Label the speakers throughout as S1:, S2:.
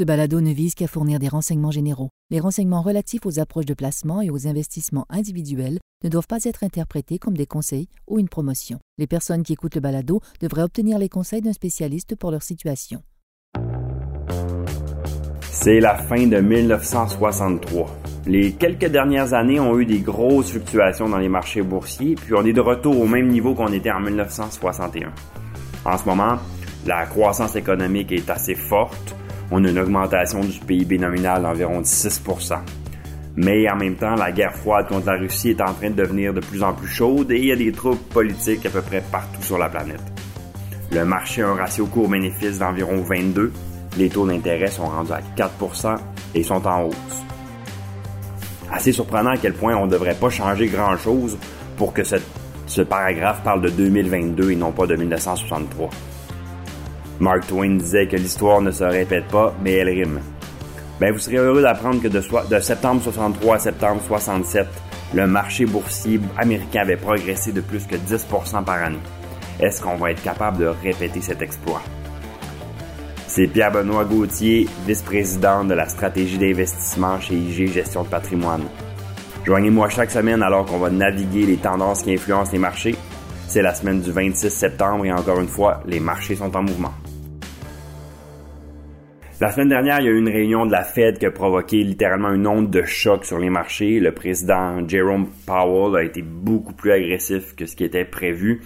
S1: Ce balado ne vise qu'à fournir des renseignements généraux. Les renseignements relatifs aux approches de placement et aux investissements individuels ne doivent pas être interprétés comme des conseils ou une promotion. Les personnes qui écoutent le balado devraient obtenir les conseils d'un spécialiste pour leur situation.
S2: C'est la fin de 1963. Les quelques dernières années ont eu des grosses fluctuations dans les marchés boursiers, puis on est de retour au même niveau qu'on était en 1961. En ce moment, la croissance économique est assez forte, on a une augmentation du PIB nominal d'environ 6% Mais en même temps, la guerre froide contre la Russie est en train de devenir de plus en plus chaude et il y a des troupes politiques à peu près partout sur la planète. Le marché a un ratio court-bénéfice d'environ 22. Les taux d'intérêt sont rendus à 4% et sont en hausse. Assez surprenant à quel point on ne devrait pas changer grand-chose pour que ce paragraphe parle de 2022 et non pas de 1963. Mark Twain disait que l'histoire ne se répète pas, mais elle rime. Ben, vous serez heureux d'apprendre que de, de septembre 63 à septembre 67, le marché boursier américain avait progressé de plus que 10% par année. Est-ce qu'on va être capable de répéter cet exploit? C'est Pierre-Benoît Gauthier, vice-président de la stratégie d'investissement chez IG Gestion de patrimoine. Joignez-moi chaque semaine alors qu'on va naviguer les tendances qui influencent les marchés. C'est la semaine du 26 septembre et encore une fois, les marchés sont en mouvement. La semaine dernière, il y a eu une réunion de la Fed qui a provoqué littéralement une onde de choc sur les marchés. Le président Jerome Powell a été beaucoup plus agressif que ce qui était prévu.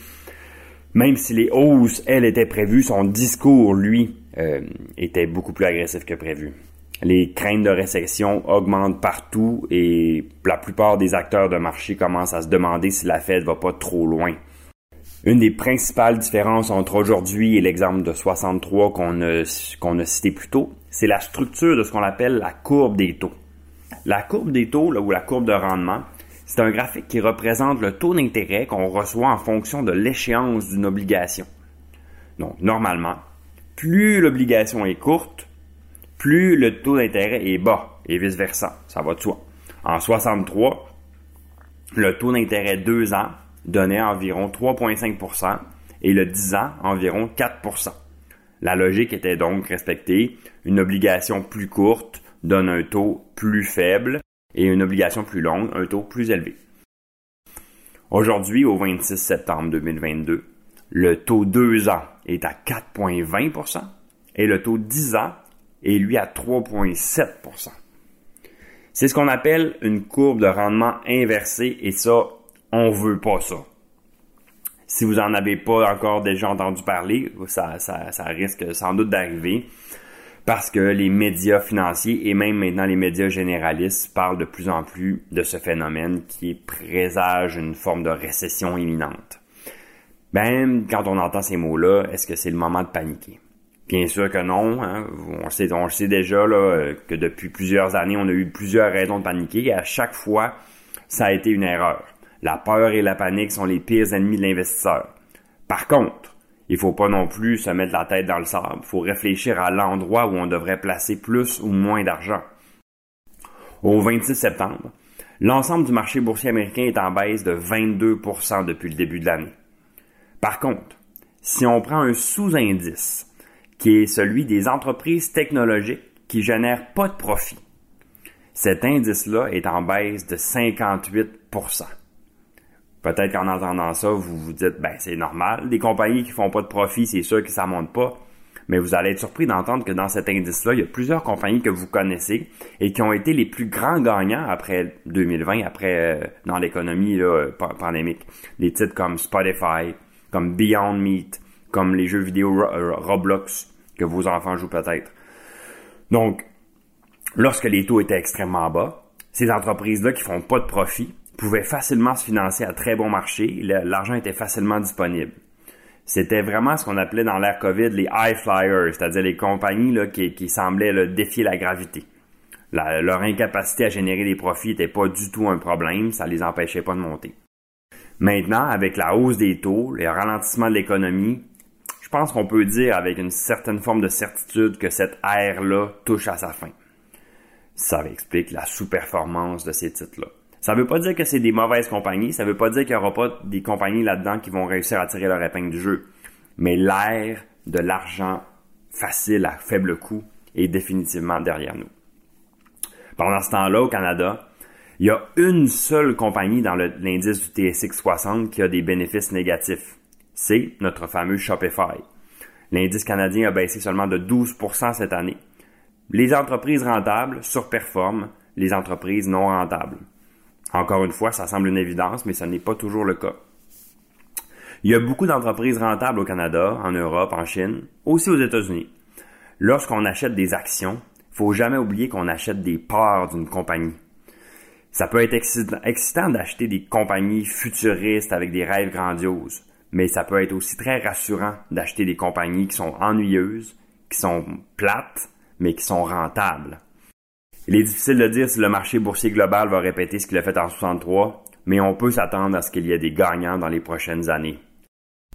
S2: Même si les hausses, elles, étaient prévues, son discours, lui, euh, était beaucoup plus agressif que prévu. Les craintes de récession augmentent partout et la plupart des acteurs de marché commencent à se demander si la Fed va pas trop loin. Une des principales différences entre aujourd'hui et l'exemple de 63 qu'on a, cité plus tôt, c'est la structure de ce qu'on appelle la courbe des taux. La courbe des taux, ou la courbe de rendement, c'est un graphique qui représente le taux d'intérêt qu'on reçoit en fonction de l'échéance d'une obligation. Donc, normalement, plus l'obligation est courte, plus le taux d'intérêt est bas, et vice-versa. Ça va de soi. En 63, le taux d'intérêt 2 ans donnait environ 3,5% et le 10 ans environ 4% La logique était donc respectée. Une obligation plus courte donne un taux plus faible et une obligation plus longue un taux plus élevé. Aujourd'hui, au 26 septembre 2022, le taux 2 ans est à 4,20% et le taux 10 ans est lui à 3,7% C'est ce qu'on appelle une courbe de rendement inversée et ça, on veut pas ça. Si vous en avez pas encore déjà entendu parler, ça, risque sans doute d'arriver parce que les médias financiers et même maintenant les médias généralistes parlent de plus en plus de ce phénomène qui présage une forme de récession imminente. Ben, quand on entend ces mots-là, est-ce que c'est le moment de paniquer? Bien sûr que non. Hein. On, sait, on sait déjà que depuis plusieurs années, on a eu plusieurs raisons de paniquer et à chaque fois, ça a été une erreur. La peur et la panique sont les pires ennemis de l'investisseur. Par contre, il faut pas non plus se mettre la tête dans le sable. Il faut réfléchir à l'endroit où on devrait placer plus ou moins d'argent. Au 26 septembre, l'ensemble du marché boursier américain est en baisse de 22% depuis le début de l'année. Par contre, si on prend un sous-indice, qui est celui des entreprises technologiques qui génèrent pas de profit, cet indice-là est en baisse de 58 Peut-être qu'en entendant ça, vous vous dites, ben c'est normal, des compagnies qui font pas de profit, c'est sûr que ça monte pas. Mais vous allez être surpris d'entendre que dans cet indice-là, il y a plusieurs compagnies que vous connaissez et qui ont été les plus grands gagnants après 2020, après euh, dans l'économie pandémique. Des titres comme Spotify, comme Beyond Meat, comme les jeux vidéo euh, Roblox que vos enfants jouent peut-être. Donc, lorsque les taux étaient extrêmement bas, ces entreprises-là qui font pas de profit pouvaient facilement se financer à très bon marché. L'argent était facilement disponible. C'était vraiment ce qu'on appelait dans l'ère COVID les high flyers, c'est-à-dire les compagnies qui, semblaient défier la gravité. leur incapacité à générer des profits n'était pas du tout un problème, ça les empêchait pas de monter. Maintenant, avec la hausse des taux, le ralentissement de l'économie, je pense qu'on peut dire avec une certaine forme de certitude que cette ère-là touche à sa fin. Ça explique la sous-performance de ces titres-là. Ça ne veut pas dire que c'est des mauvaises compagnies, ça ne veut pas dire qu'il n'y aura pas des compagnies là-dedans qui vont réussir à tirer leur épingle du jeu. Mais l'ère de l'argent facile à faible coût est définitivement derrière nous. Pendant ce temps-là, au Canada, il y a une seule compagnie dans l'indice du TSX 60 qui a des bénéfices négatifs. C'est notre fameux Shopify. L'indice canadien a baissé seulement de 12% cette année. Les entreprises rentables surperforment les entreprises non rentables. Encore une fois, ça semble une évidence, mais ce n'est pas toujours le cas. Il y a beaucoup d'entreprises rentables au Canada, en Europe, en Chine, aussi aux États-Unis. Lorsqu'on achète des actions, il faut jamais oublier qu'on achète des parts d'une compagnie. Ça peut être excitant d'acheter des compagnies futuristes avec des rêves grandioses, mais ça peut être aussi très rassurant d'acheter des compagnies qui sont ennuyeuses, qui sont plates, mais qui sont rentables. Il est difficile de dire si le marché boursier global va répéter ce qu'il a fait en 63, mais on peut s'attendre à ce qu'il y ait des gagnants dans les prochaines années.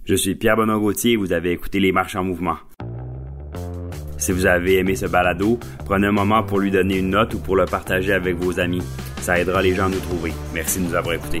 S2: Je suis Pierre Benoît Gauthier et vous avez écouté Les Marches en mouvement. Si vous avez aimé ce balado, prenez un moment pour lui donner une note ou pour le partager avec vos amis. Ça aidera les gens à nous trouver. Merci de nous avoir écoutés.